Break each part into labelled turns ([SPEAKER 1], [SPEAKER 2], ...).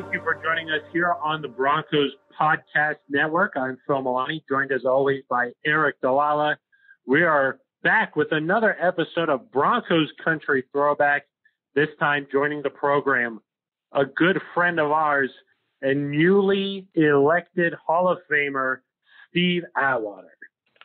[SPEAKER 1] Thank you for joining us here on the Broncos Podcast Network. I'm Phil Milani, joined as always by Eric Dalala. We are back with another episode of Broncos Country Throwback. This time joining the program, a good friend of ours, a newly elected Hall of Famer, Steve Atwater.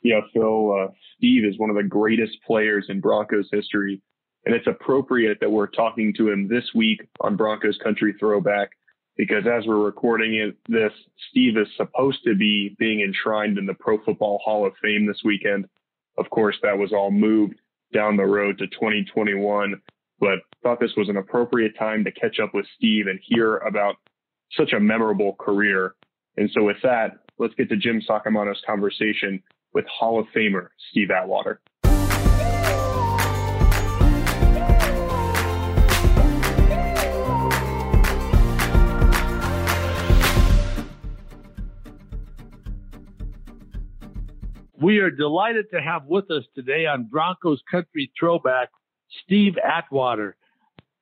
[SPEAKER 2] Yeah, Phil, uh, Steve is one of the greatest players in Broncos history, and it's appropriate that we're talking to him this week on Broncos Country Throwback because as we're recording it, this, Steve is supposed to be being enshrined in the Pro Football Hall of Fame this weekend. Of course, that was all moved down the road to 2021, but thought this was an appropriate time to catch up with Steve and hear about such a memorable career. And so with that, let's get to Jim Saccomano's conversation with Hall of Famer Steve Atwater.
[SPEAKER 3] We are delighted to have with us today on Broncos Country Throwback Steve Atwater.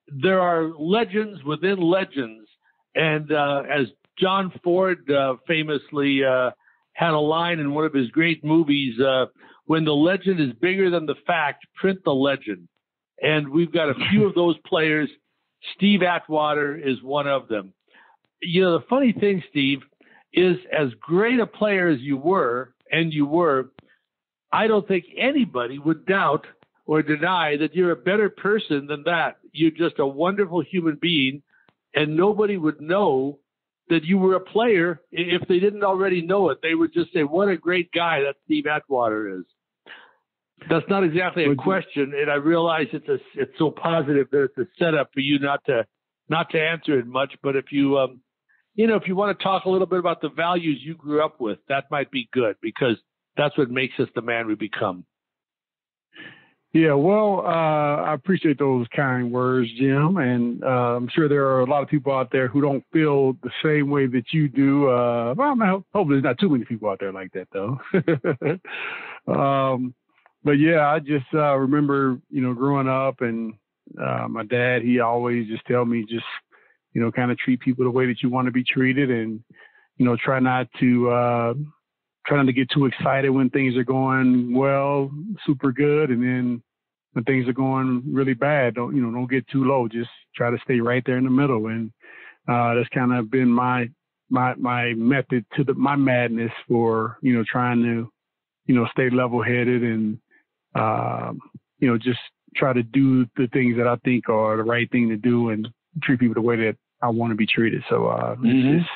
[SPEAKER 3] There are legends within legends, and uh, as John Ford uh, famously uh, had a line in one of his great movies uh, when the legend is bigger than the fact, print the legend. And we've got a few of those players. Steve Atwater is one of them. You know, the funny thing, Steve, is as great a player as you were, and you were, I don't think anybody would doubt or deny that you're a better person than that. You're just a wonderful human being, and nobody would know that you were a player if they didn't already know it. They would just say, "What a great guy that Steve Atwater is." That's not exactly a question, and I realize it's a it's so positive that it's a setup for you not to not to answer it much. But if you um, you know, if you want to talk a little bit about the values you grew up with, that might be good because that's what makes us the man we become.
[SPEAKER 4] Yeah, well, uh, I appreciate those kind words, Jim, and uh, I'm sure there are a lot of people out there who don't feel the same way that you do. Uh, well, not, hopefully, there's not too many people out there like that, though. um, but yeah, I just uh, remember, you know, growing up, and uh, my dad, he always just tell me, just you know, kind of treat people the way that you want to be treated, and you know, try not to uh, try not to get too excited when things are going well, super good, and then when things are going really bad, don't you know, don't get too low. Just try to stay right there in the middle, and uh, that's kind of been my my my method to the my madness for you know trying to you know stay level headed and uh, you know just try to do the things that I think are the right thing to do and treat people the way that I want to be treated. So uh, mm-hmm. it's,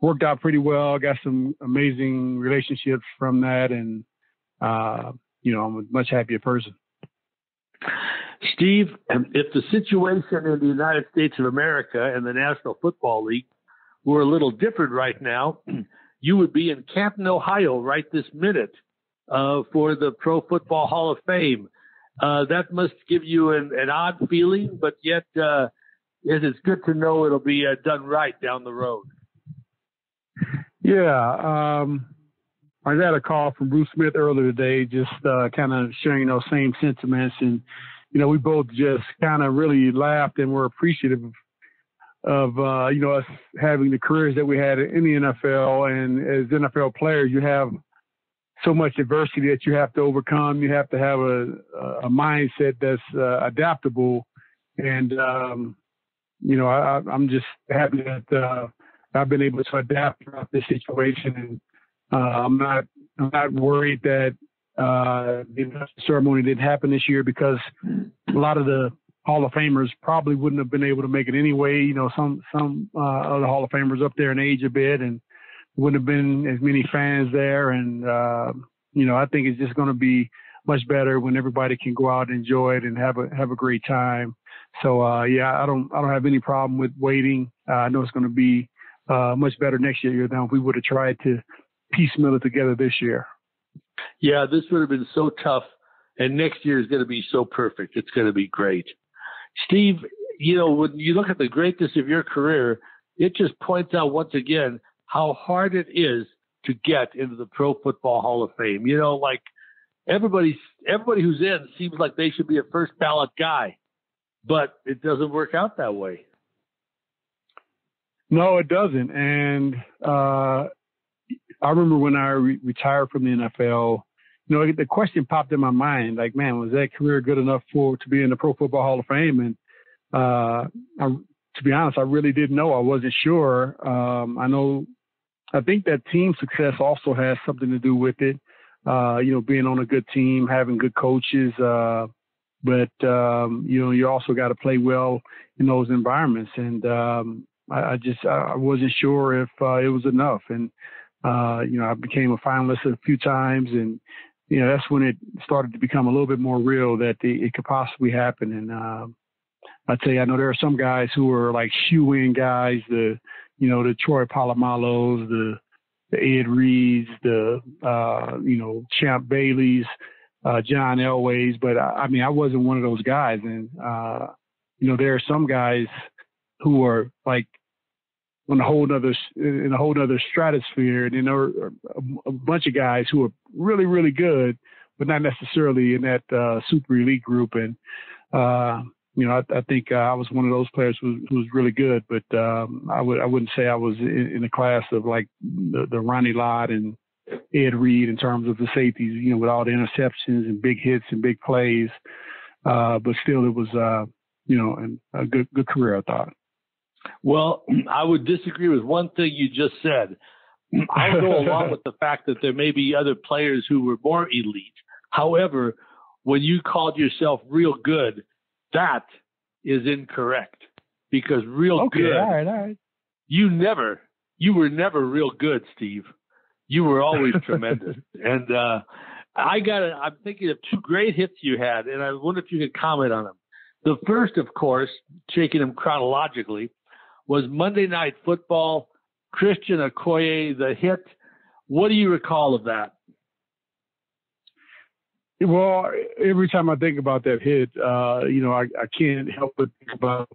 [SPEAKER 4] worked out pretty well. Got some amazing relationships from that, and uh, you know, I'm a much happier person.
[SPEAKER 3] Steve, if the situation in the United States of America and the National Football League were a little different right now, you would be in Canton, Ohio, right this minute uh, for the Pro Football Hall of Fame. Uh, that must give you an, an odd feeling, but yet uh, it is good to know it'll be uh, done right down the road.
[SPEAKER 4] Yeah. Um, I got a call from Bruce Smith earlier today, just uh, kind of sharing those same sentiments. And, you know, we both just kind of really laughed and were appreciative of, of uh, you know, us having the careers that we had in the NFL. And as NFL players, you have so much adversity that you have to overcome. You have to have a, a mindset that's uh, adaptable. And, um, you know, I, I'm just happy that, uh, I've been able to adapt throughout this situation, and uh, I'm not I'm not worried that uh, the ceremony didn't happen this year because a lot of the Hall of Famers probably wouldn't have been able to make it anyway. You know, some some uh, other Hall of Famers up there in age a bit, and wouldn't have been as many fans there. And uh, you know, I think it's just going to be much better when everybody can go out and enjoy it and have a have a great time. So uh, yeah, I don't I don't have any problem with waiting. Uh, I know it's going to be uh, much better next year than if we would have tried to piecemeal it together this year.
[SPEAKER 3] Yeah, this would have been so tough, and next year is going to be so perfect. It's going to be great. Steve, you know, when you look at the greatness of your career, it just points out once again how hard it is to get into the Pro Football Hall of Fame. You know, like everybody, everybody who's in seems like they should be a first ballot guy, but it doesn't work out that way.
[SPEAKER 4] No, it doesn't. And uh, I remember when I re- retired from the NFL, you know, the question popped in my mind, like, man, was that career good enough for to be in the Pro Football Hall of Fame? And uh, I, to be honest, I really didn't know. I wasn't sure. Um, I know. I think that team success also has something to do with it. Uh, you know, being on a good team, having good coaches. Uh, but um, you know, you also got to play well in those environments. And um, I, I, just I wasn't sure if uh, it was enough. And uh, you know, I became a finalist a few times, and you know, that's when it started to become a little bit more real that the, it could possibly happen. And uh, I tell you, I know there are some guys who are like shoe-in guys, the you know, the Troy Polamalu's, the the Ed Reeds, the uh, you know, Champ Bailey's, uh, John Elway's, but I, I mean, I wasn't one of those guys. And uh, you know, there are some guys who are like on a whole other in a whole other stratosphere, and then there are a, bunch of guys who are really really good, but not necessarily in that uh, super elite group. And uh, you know, I, I think uh, I was one of those players who, who was really good, but um, I would I wouldn't say I was in, in the class of like the, the Ronnie Lott and Ed Reed in terms of the safeties, you know, with all the interceptions and big hits and big plays. Uh, but still, it was, uh, you know, an, a good good career, I thought.
[SPEAKER 3] Well, I would disagree with one thing you just said. I'll go along with the fact that there may be other players who were more elite. However, when you called yourself real good, that is incorrect because real
[SPEAKER 4] okay,
[SPEAKER 3] good.
[SPEAKER 4] All right, all right.
[SPEAKER 3] You never, you were never real good, Steve. You were always tremendous. And uh, I got, i I'm thinking of two great hits you had, and I wonder if you could comment on them. The first, of course, taking them chronologically, was Monday Night Football, Christian Okoye, the hit. What do you recall of that?
[SPEAKER 4] Well, every time I think about that hit, uh, you know, I, I can't help but think about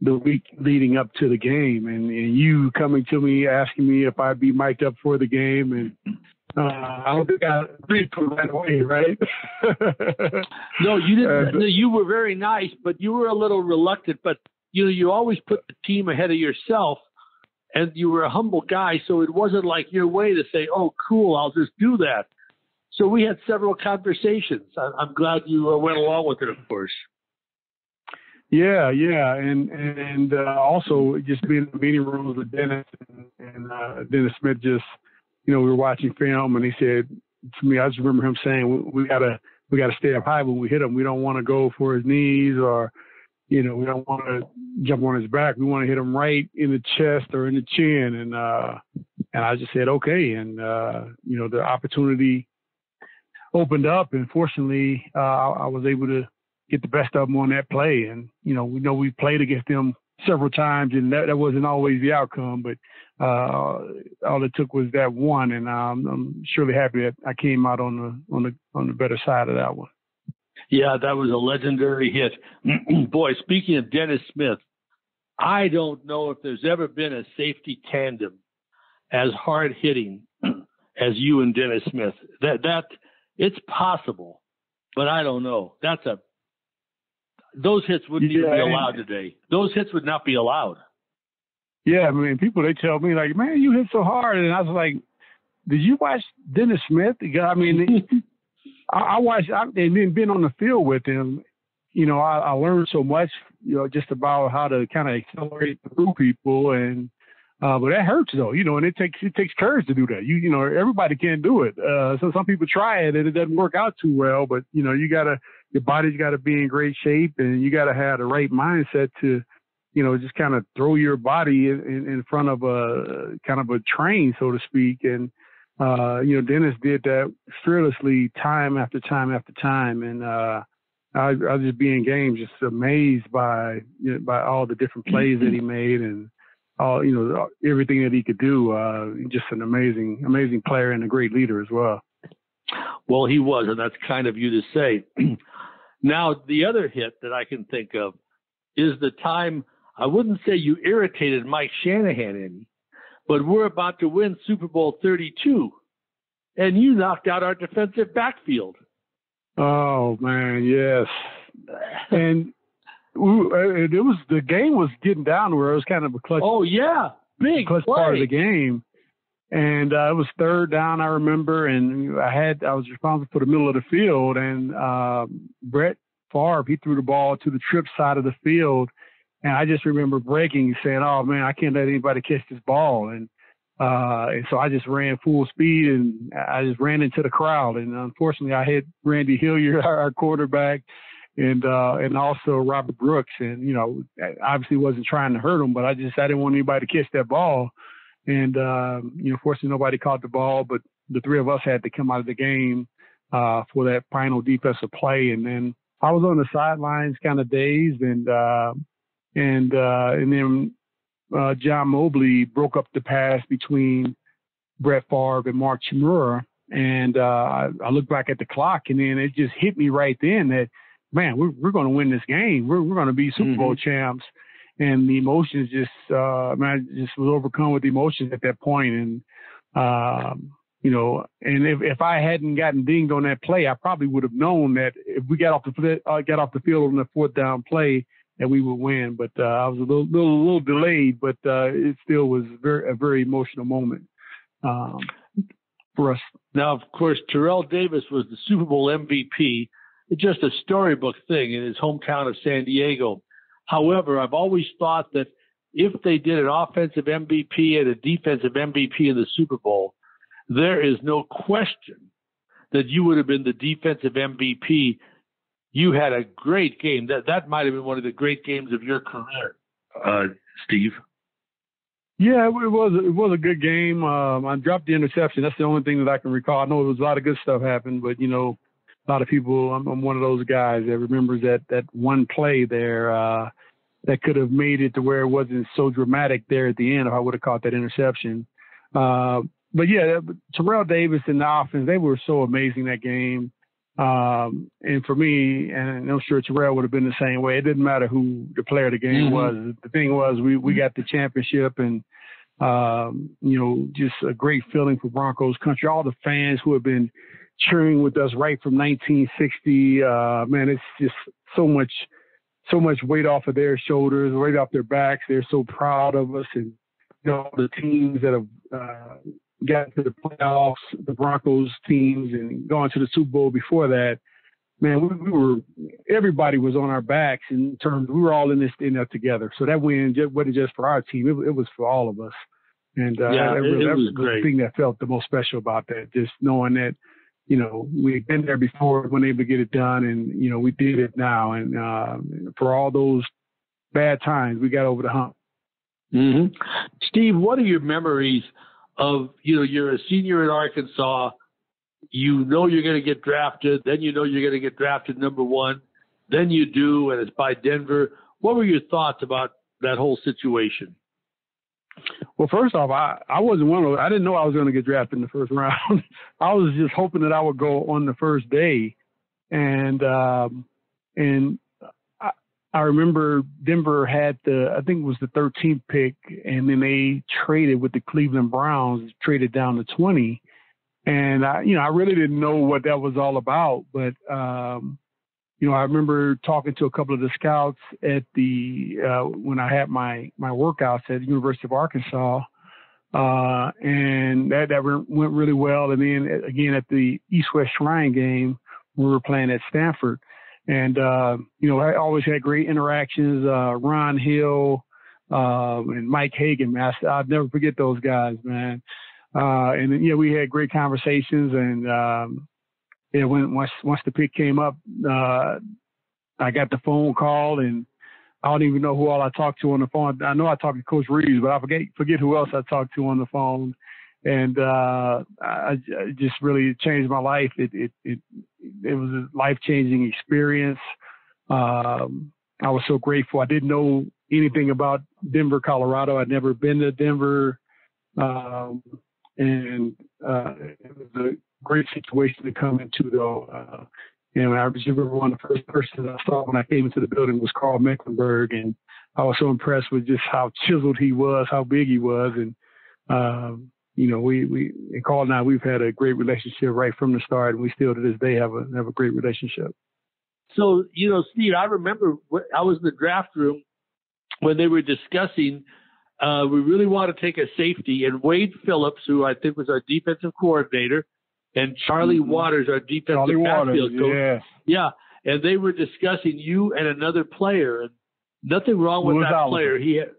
[SPEAKER 4] the week leading up to the game and, and you coming to me asking me if I'd be mic'd up for the game and uh, I don't think I agreed to right away, right?
[SPEAKER 3] no, you didn't. Uh, no, you were very nice, but you were a little reluctant. But you know, you always put the team ahead of yourself, and you were a humble guy, so it wasn't like your way to say, "Oh, cool, I'll just do that." So we had several conversations. I'm glad you uh, went along with it, of course.
[SPEAKER 4] Yeah, yeah, and and uh, also just being in the meeting rooms with Dennis and, and uh, Dennis Smith. Just you know, we were watching film, and he said to me, I just remember him saying, "We, we gotta we gotta stay up high when we hit him. We don't want to go for his knees or you know, we don't want to jump on his back. We want to hit him right in the chest or in the chin. And, uh, and I just said, okay. And, uh, you know, the opportunity opened up and fortunately, uh, I, I was able to get the best of them on that play. And, you know, we know we played against them several times and that, that wasn't always the outcome, but, uh, all it took was that one. And, um, I'm surely happy that I came out on the, on the, on the better side of that one.
[SPEAKER 3] Yeah, that was a legendary hit. Boy, speaking of Dennis Smith, I don't know if there's ever been a safety tandem as hard hitting as you and Dennis Smith. That that it's possible, but I don't know. That's a those hits wouldn't yeah, even be allowed today. Those hits would not be allowed.
[SPEAKER 4] Yeah, I mean, people they tell me like, "Man, you hit so hard," and I was like, "Did you watch Dennis Smith?" I mean, I, I watched I, and then being on the field with him, you know, I, I learned so much, you know, just about how to kind of accelerate through people and uh, but that hurts though, you know, and it takes it takes courage to do that. You you know, everybody can't do it. Uh, so some people try it and it doesn't work out too well. But you know, you gotta your body's got to be in great shape and you got to have the right mindset to, you know, just kind of throw your body in, in, in front of a kind of a train, so to speak. And uh, you know, Dennis did that fearlessly time after time after time. And, uh, I, I was just being games, just amazed by, you know, by all the different plays that he made and all, you know, everything that he could do. Uh, just an amazing, amazing player and a great leader as well.
[SPEAKER 3] Well, he was, and that's kind of you to say. now, the other hit that I can think of is the time I wouldn't say you irritated Mike Shanahan any, but we're about to win Super Bowl 32, and you knocked out our defensive backfield.
[SPEAKER 4] Oh man, yes. And it was the game was getting down where it was kind of a clutch.
[SPEAKER 3] Oh yeah, big
[SPEAKER 4] clutch
[SPEAKER 3] play.
[SPEAKER 4] part of the game. And uh, it was third down, I remember, and I had I was responsible for the middle of the field, and uh, Brett Favre he threw the ball to the trip side of the field, and I just remember breaking, saying, "Oh man, I can't let anybody catch this ball," and uh, and so I just ran full speed and I just ran into the crowd. And unfortunately, I hit Randy Hilliard, our quarterback, and uh, and also Robert Brooks. And you know, obviously wasn't trying to hurt him, but I just I didn't want anybody to catch that ball. And uh, you know, fortunately nobody caught the ball, but the three of us had to come out of the game uh, for that final defensive play. And then I was on the sidelines, kind of dazed, and uh, and uh, and then uh, John Mobley broke up the pass between Brett Favre and Mark Chmura. And uh, I, I looked back at the clock, and then it just hit me right then that, man, we're, we're going to win this game. We're, we're going to be Super Bowl mm-hmm. champs. And the emotions just, uh, man, I just was overcome with emotions at that point. And, um, you know, and if, if I hadn't gotten dinged on that play, I probably would have known that if we got off the uh, got off the field on the fourth down play, that we would win. But uh, I was a little, little, little delayed, but uh, it still was very, a very emotional moment um, for us.
[SPEAKER 3] Now, of course, Terrell Davis was the Super Bowl MVP. Just a storybook thing in his hometown of San Diego. However, I've always thought that if they did an offensive MVP and a defensive MVP in the Super Bowl, there is no question that you would have been the defensive MVP you had a great game. That that might have been one of the great games of your career, uh, Steve.
[SPEAKER 4] Yeah, it was it was a good game. Um, I dropped the interception. That's the only thing that I can recall. I know there was a lot of good stuff happened, but you know, a lot of people. I'm, I'm one of those guys that remembers that that one play there uh, that could have made it to where it wasn't so dramatic there at the end. If I would have caught that interception. Uh, but yeah, Terrell Davis and the offense, they were so amazing that game. Um, and for me, and I'm sure Terrell would have been the same way. It didn't matter who the player of the game mm-hmm. was. The thing was, we we got the championship, and um, you know, just a great feeling for Broncos country. All the fans who have been cheering with us right from 1960. Uh, man, it's just so much, so much weight off of their shoulders, weight off their backs. They're so proud of us, and you know, the teams that have uh, got to the playoffs, the Broncos teams, and going to the Super Bowl before that, man, we, we, were everybody was on our backs in terms we were all in this thing together. So that win just, wasn't just for our team; it, it was for all of us. And uh,
[SPEAKER 3] yeah,
[SPEAKER 4] that,
[SPEAKER 3] it, it
[SPEAKER 4] that
[SPEAKER 3] was, was
[SPEAKER 4] the thing that felt the most special about that, just knowing that you know we'd been there before, been able to get it done, and you know we did it now. And uh, for all those bad times, we got over the hump.
[SPEAKER 3] Mm-hmm. Steve, what are your memories of you know you're a senior in Arkansas, you know you're going to get drafted, then you know you're going to get drafted number one, then you do, and it's by Denver. What were your thoughts about that whole situation?
[SPEAKER 4] Well, first off, I, I wasn't one of those. I didn't know I was going to get drafted in the first round. I was just hoping that I would go on the first day, and um, and I remember Denver had the, I think it was the 13th pick, and then they traded with the Cleveland Browns, traded down to 20. And I, you know, I really didn't know what that was all about, but, um, you know, I remember talking to a couple of the scouts at the, uh, when I had my, my workouts at the University of Arkansas. Uh, and that, that went really well. And then again at the East West Shrine game, we were playing at Stanford and uh, you know, I always had great interactions. Uh, Ron Hill uh, and Mike Hagan, man, I, I'll never forget those guys, man. Uh, and yeah, we had great conversations. And um, yeah, when once once the pick came up, uh, I got the phone call, and I don't even know who all I talked to on the phone. I know I talked to Coach Reeves, but I forget forget who else I talked to on the phone and uh, I, I just really changed my life. It it it, it was a life changing experience. Um, I was so grateful. I didn't know anything about Denver, Colorado. I'd never been to Denver, um, and uh, it was a great situation to come into. Though, uh, and I remember one of the first persons I saw when I came into the building was Karl Mecklenburg, and I was so impressed with just how chiseled he was, how big he was, and um, you know, we we and Karl and I we've had a great relationship right from the start, and we still to this day have a have a great relationship.
[SPEAKER 3] So you know, Steve, I remember I was in the draft room when they were discussing. Uh, we really want to take a safety, and Wade Phillips, who I think was our defensive coordinator, and Charlie mm-hmm. Waters, our defensive Charlie backfield Waters, coach. Yeah, and they were discussing you and another player, and nothing wrong with Lewis that Oliver. player. He had,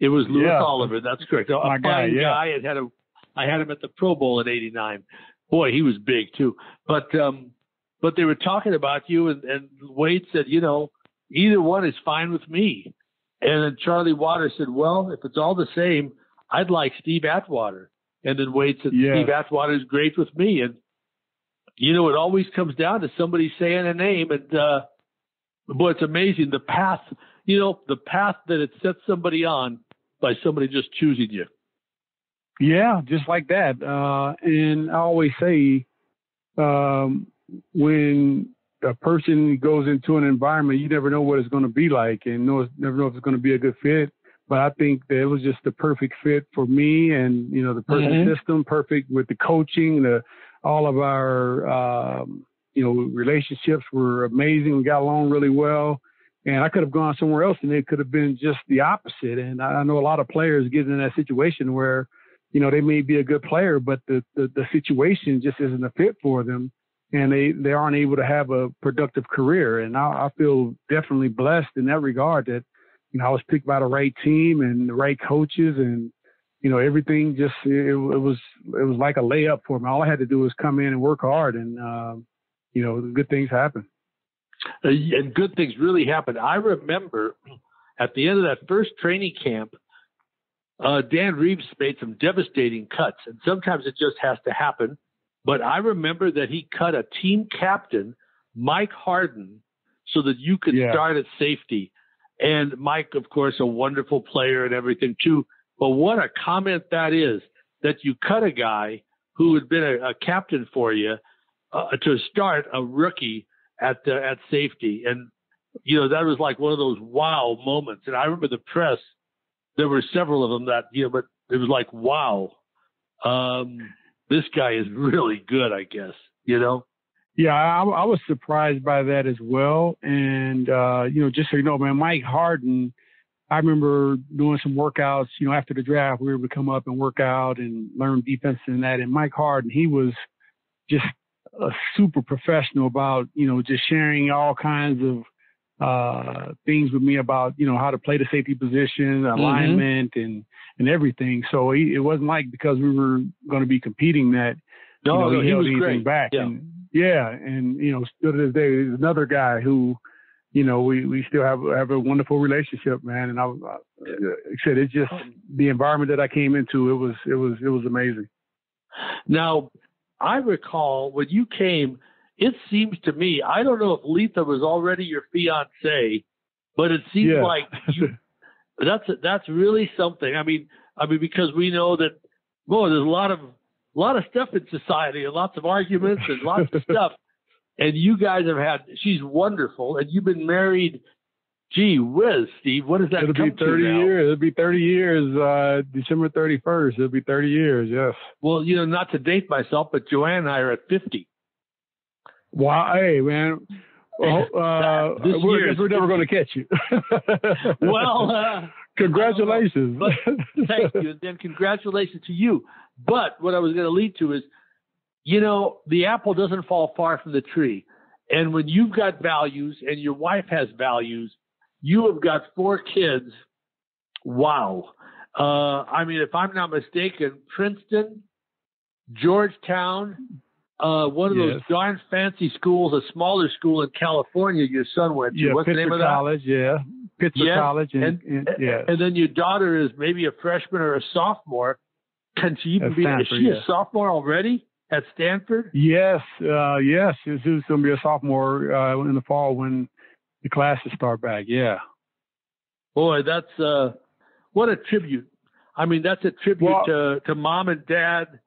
[SPEAKER 3] it was Lewis yeah. Oliver. That's correct. A My fine guy, yeah. guy. And had a, I had him at the Pro Bowl in '89. Boy, he was big too. But um, but they were talking about you, and, and Wade said, you know, either one is fine with me. And then Charlie Waters said, well, if it's all the same, I'd like Steve Atwater. And then Wade said, yeah. Steve Atwater is great with me. And, you know, it always comes down to somebody saying a name. And, uh, boy, it's amazing the path, you know, the path that it sets somebody on by somebody just choosing you.
[SPEAKER 4] Yeah, just like that. Uh, and I always say, um, when a person goes into an environment, you never know what it's going to be like, and know, never know if it's going to be a good fit. But I think that it was just the perfect fit for me, and you know, the perfect mm-hmm. system, perfect with the coaching, the all of our um, you know relationships were amazing. We got along really well, and I could have gone somewhere else, and it could have been just the opposite. And I, I know a lot of players get in that situation where you know they may be a good player, but the the, the situation just isn't a fit for them and they, they aren't able to have a productive career. And I, I feel definitely blessed in that regard that, you know, I was picked by the right team and the right coaches and, you know, everything just, it, it was, it was like a layup for me. All I had to do was come in and work hard and, um, you know, good things happen.
[SPEAKER 3] Uh, and good things really happened. I remember at the end of that first training camp, uh, Dan Reeves made some devastating cuts, and sometimes it just has to happen but I remember that he cut a team captain, Mike Harden, so that you could yeah. start at safety. And Mike, of course, a wonderful player and everything too. But what a comment that is that you cut a guy who had been a, a captain for you uh, to start a rookie at the, at safety. And you know that was like one of those wow moments. And I remember the press. There were several of them that you know, but it was like wow. Um, this guy is really good, I guess, you know?
[SPEAKER 4] Yeah, I, I was surprised by that as well. And, uh, you know, just so you know, man, Mike Harden, I remember doing some workouts, you know, after the draft, we were able to come up and work out and learn defense and that. And Mike Harden, he was just a super professional about, you know, just sharing all kinds of uh, things with me about you know how to play the safety position, mm-hmm. alignment, mm-hmm. and and everything. So he, it wasn't like because we were going to be competing that no, you know, no, he, he held anything great. back. Yeah. And, yeah, and you know, still to this day, there's another guy who, you know, we, we still have have a wonderful relationship, man. And I, I uh, said it's just oh. the environment that I came into. It was it was it was amazing.
[SPEAKER 3] Now, I recall when you came it seems to me, I don't know if Letha was already your fiance, but it seems yeah. like you, that's that's really something. I mean, I mean because we know that boy, there's a lot of a lot of stuff in society and lots of arguments and lots of stuff. And you guys have had she's wonderful and you've been married Gee whiz, Steve, what does that
[SPEAKER 4] It'll
[SPEAKER 3] be
[SPEAKER 4] 30 years. It'll be 30 years, uh, December 31st. It'll be 30 years, yes.
[SPEAKER 3] Well, you know, not to date myself, but Joanne and I are at 50.
[SPEAKER 4] Wow, hey man, well, uh, we're, we're, never going to catch you.
[SPEAKER 3] well, uh,
[SPEAKER 4] congratulations.
[SPEAKER 3] Thank you, and then congratulations to you. But what I was going to lead to is, you know, the apple doesn't fall far from the tree, and when you've got values and your wife has values, you have got four kids. Wow. Uh, I mean, if I'm not mistaken, Princeton, Georgetown, uh, one of yes. those darn fancy schools, a smaller school in California your son went to.
[SPEAKER 4] Yeah,
[SPEAKER 3] What's
[SPEAKER 4] Pitzer
[SPEAKER 3] the name of that?
[SPEAKER 4] College, yeah. Pitzer
[SPEAKER 3] yeah.
[SPEAKER 4] College. And,
[SPEAKER 3] and,
[SPEAKER 4] and, yeah.
[SPEAKER 3] and then your daughter is maybe a freshman or a sophomore. Can she even
[SPEAKER 4] at
[SPEAKER 3] be
[SPEAKER 4] Stanford,
[SPEAKER 3] is she a sophomore already at Stanford?
[SPEAKER 4] Yes, uh, yes. She's going to be a sophomore uh, in the fall when the classes start back. Yeah.
[SPEAKER 3] Boy, that's uh, what a tribute. I mean, that's a tribute well, to, to mom and dad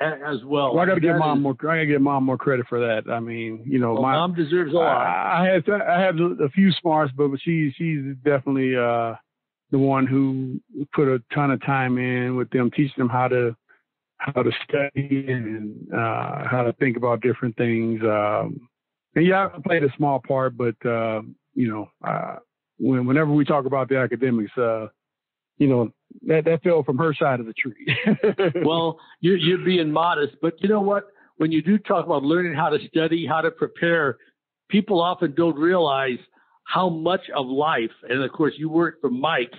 [SPEAKER 3] as well.
[SPEAKER 4] Well, I got to give mom is, more. I got to give mom more credit for that. I mean, you know,
[SPEAKER 3] well,
[SPEAKER 4] my,
[SPEAKER 3] mom deserves a lot.
[SPEAKER 4] I, I had I had a few smarts, but she she's definitely uh, the one who put a ton of time in with them, teaching them how to how to study and uh, how to think about different things. Um, and yeah, I played a small part, but uh, you know, uh, when whenever we talk about the academics, uh, you know, that that fell from her side of the tree.
[SPEAKER 3] well, you're, you're being modest, but you know what? When you do talk about learning how to study, how to prepare, people often don't realize how much of life, and of course, you work for Mike,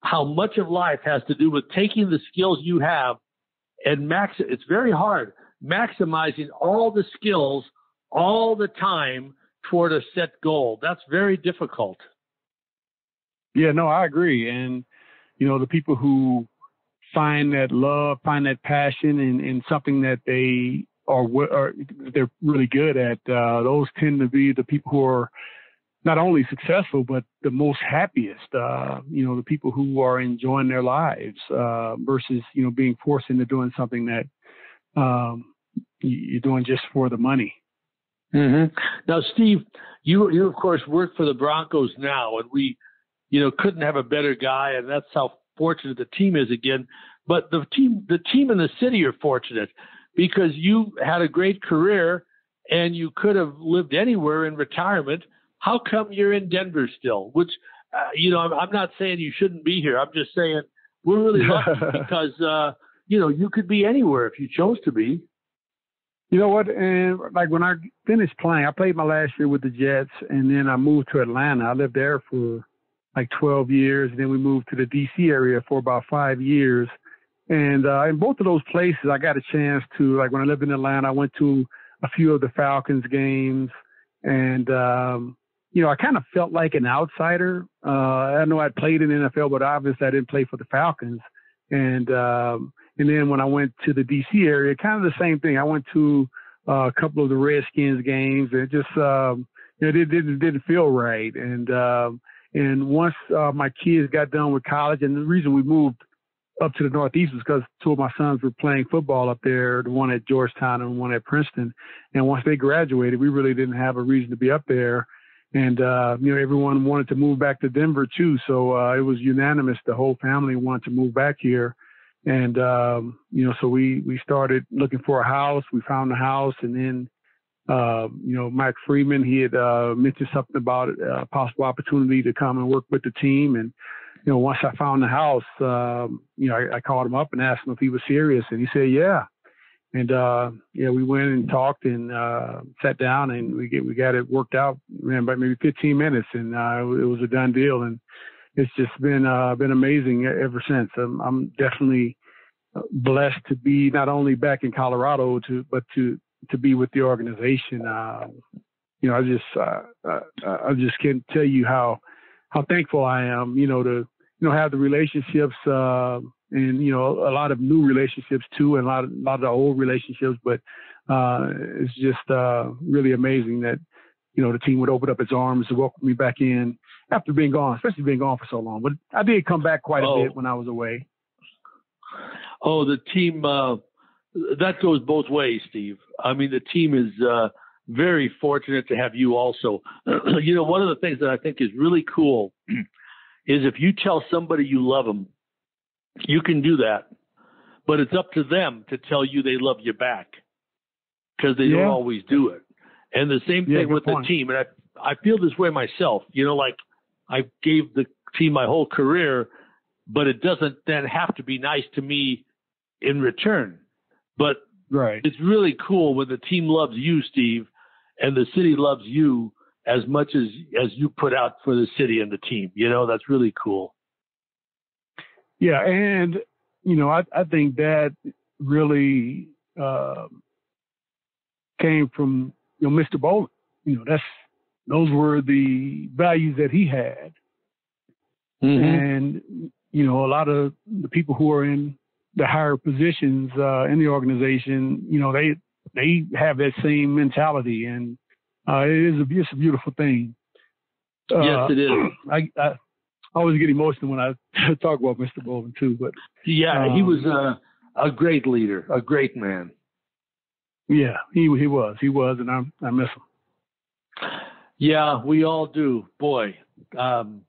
[SPEAKER 3] how much of life has to do with taking the skills you have and max. It's very hard maximizing all the skills all the time toward a set goal. That's very difficult.
[SPEAKER 4] Yeah, no, I agree. And, you know, the people who find that love, find that passion in, in something that they are, are they're really good at, uh, those tend to be the people who are not only successful, but the most happiest, uh, you know, the people who are enjoying their lives, uh, versus, you know, being forced into doing something that, um, you're doing just for the money.
[SPEAKER 3] Mm-hmm. Now, Steve, you you of course work for the Broncos now, and we, you know, couldn't have a better guy, and that's how fortunate the team is again. But the team, the team in the city are fortunate because you had a great career and you could have lived anywhere in retirement. How come you're in Denver still? Which, uh, you know, I'm, I'm, not saying you shouldn't be here. I'm just saying we're really lucky because, uh, you know, you could be anywhere if you chose to be.
[SPEAKER 4] You know what? And like when I finished playing, I played my last year with the Jets, and then I moved to Atlanta. I lived there for like 12 years, and then we moved to the D.C. area for about five years. And uh, in both of those places, I got a chance to like when I lived in Atlanta, I went to a few of the Falcons games, and um, you know, I kind of felt like an outsider. Uh, I know I'd played in the NFL, but obviously I didn't play for the Falcons. And um, and then when I went to the DC area, kind of the same thing. I went to uh, a couple of the Redskins games, and just um, you know, it didn't didn't feel right. And um, and once uh, my kids got done with college, and the reason we moved up to the Northeast was because two of my sons were playing football up there, the one at Georgetown and one at Princeton. And once they graduated, we really didn't have a reason to be up there. And uh, you know, everyone wanted to move back to Denver too, so uh, it was unanimous. The whole family wanted to move back here and um, you know, so we we started looking for a house. We found a house, and then uh, you know, Mike Freeman he had uh, mentioned something about a possible opportunity to come and work with the team. And you know, once I found the house, um, you know, I, I called him up and asked him if he was serious, and he said, yeah. And uh, yeah, we went and talked and uh, sat down, and we get we got it worked out. Man, about maybe 15 minutes, and uh, it was a done deal. And it's just been uh, been amazing ever since. I'm, I'm definitely uh, blessed to be not only back in Colorado to but to to be with the organization. Uh, you know, I just uh, uh, I just can't tell you how how thankful I am. You know, to you know have the relationships uh, and you know a lot of new relationships too, and a lot of a lot of the old relationships. But uh, it's just uh, really amazing that you know the team would open up its arms to welcome me back in after being gone, especially being gone for so long. But I did come back quite a oh. bit when I was away.
[SPEAKER 3] Oh, the team uh, that goes both ways, Steve. I mean, the team is uh, very fortunate to have you also. you know, one of the things that I think is really cool is if you tell somebody you love them, you can do that, but it's up to them to tell you they love you back because they yeah. don't always do it. And the same thing yeah, with point. the team. And I, I feel this way myself. You know, like I gave the team my whole career, but it doesn't then have to be nice to me in return. But
[SPEAKER 4] right.
[SPEAKER 3] it's really cool when the team loves you, Steve, and the city loves you as much as as you put out for the city and the team. You know, that's really cool.
[SPEAKER 4] Yeah, and you know, I I think that really uh, came from you know Mr. Bowlen. You know, that's those were the values that he had. Mm-hmm. And, you know, a lot of the people who are in the higher positions uh, in the organization, you know, they they have that same mentality, and uh, it is a, it's a beautiful thing.
[SPEAKER 3] Uh, yes, it is.
[SPEAKER 4] I, I, always get emotional when I talk about Mr. Bowlen too, but
[SPEAKER 3] yeah, um, he was a, a great leader, a great man.
[SPEAKER 4] Yeah, he he was, he was, and I I miss him.
[SPEAKER 3] Yeah, we all do. Boy, um,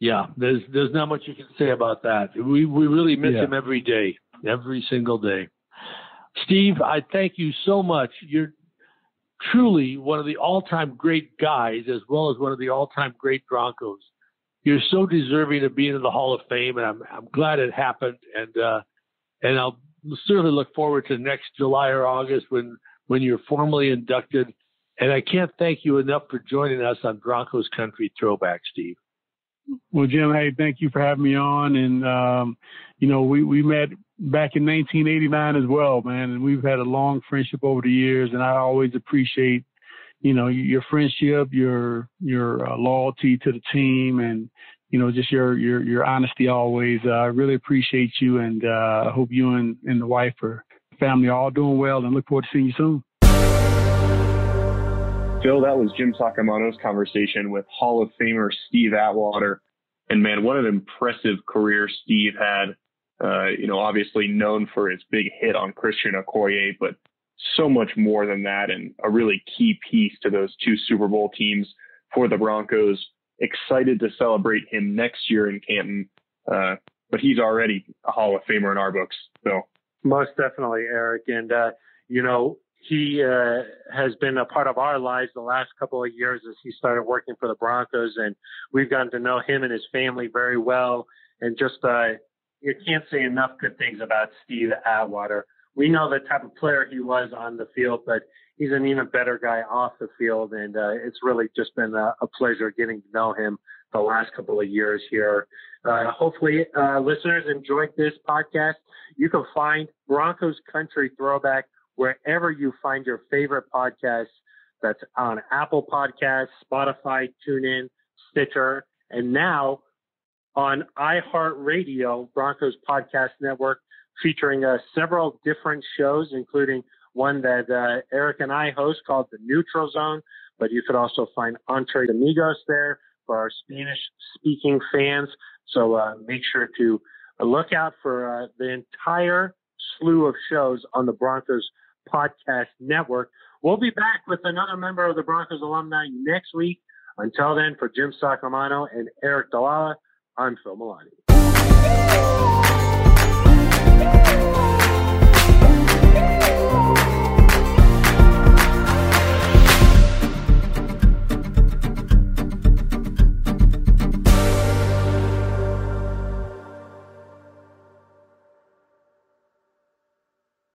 [SPEAKER 3] yeah, there's there's not much you can say about that. We we really miss yeah. him every day, every single day. Steve, I thank you so much. You're truly one of the all-time great guys as well as one of the all-time great Broncos. You're so deserving of being in the Hall of Fame, and I'm I'm glad it happened. And uh, and I'll certainly look forward to next July or August when when you're formally inducted. And I can't thank you enough for joining us on Broncos Country Throwback, Steve.
[SPEAKER 4] Well, Jim, hey, thank you for having me on. And, um, you know, we, we met back in 1989 as well, man. And we've had a long friendship over the years. And I always appreciate, you know, your friendship, your, your uh, loyalty to the team and, you know, just your, your, your honesty always. Uh, I really appreciate you. And, uh, I hope you and, and the wife or family are all doing well and look forward to seeing you soon.
[SPEAKER 2] Phil, that was Jim Saccomano's conversation with Hall of Famer Steve Atwater. And man, what an impressive career Steve had. Uh, you know, obviously known for his big hit on Christian Okoye, but so much more than that and a really key piece to those two Super Bowl teams for the Broncos. Excited to celebrate him next year in Canton. Uh, but he's already a Hall of Famer in our books. So
[SPEAKER 1] most definitely, Eric. And, uh, you know, he uh, has been a part of our lives the last couple of years as he started working for the Broncos, and we've gotten to know him and his family very well. And just uh, you can't say enough good things about Steve Atwater. We know the type of player he was on the field, but he's an even better guy off the field, and uh, it's really just been a, a pleasure getting to know him the last couple of years here. Uh, hopefully, uh, listeners enjoyed this podcast. You can find Broncos Country Throwback wherever you find your favorite podcasts. That's on Apple Podcasts, Spotify, TuneIn, Stitcher, and now on iHeartRadio, Broncos Podcast Network, featuring uh, several different shows, including one that uh, Eric and I host called The Neutral Zone. But you could also find Entre Amigos there for our Spanish speaking fans. So uh, make sure to look out for uh, the entire slew of shows on the Broncos Podcast Network. We'll be back with another member of the Broncos alumni next week. Until then, for Jim Saccomano and Eric Dalala, I'm Phil Milani. Bye.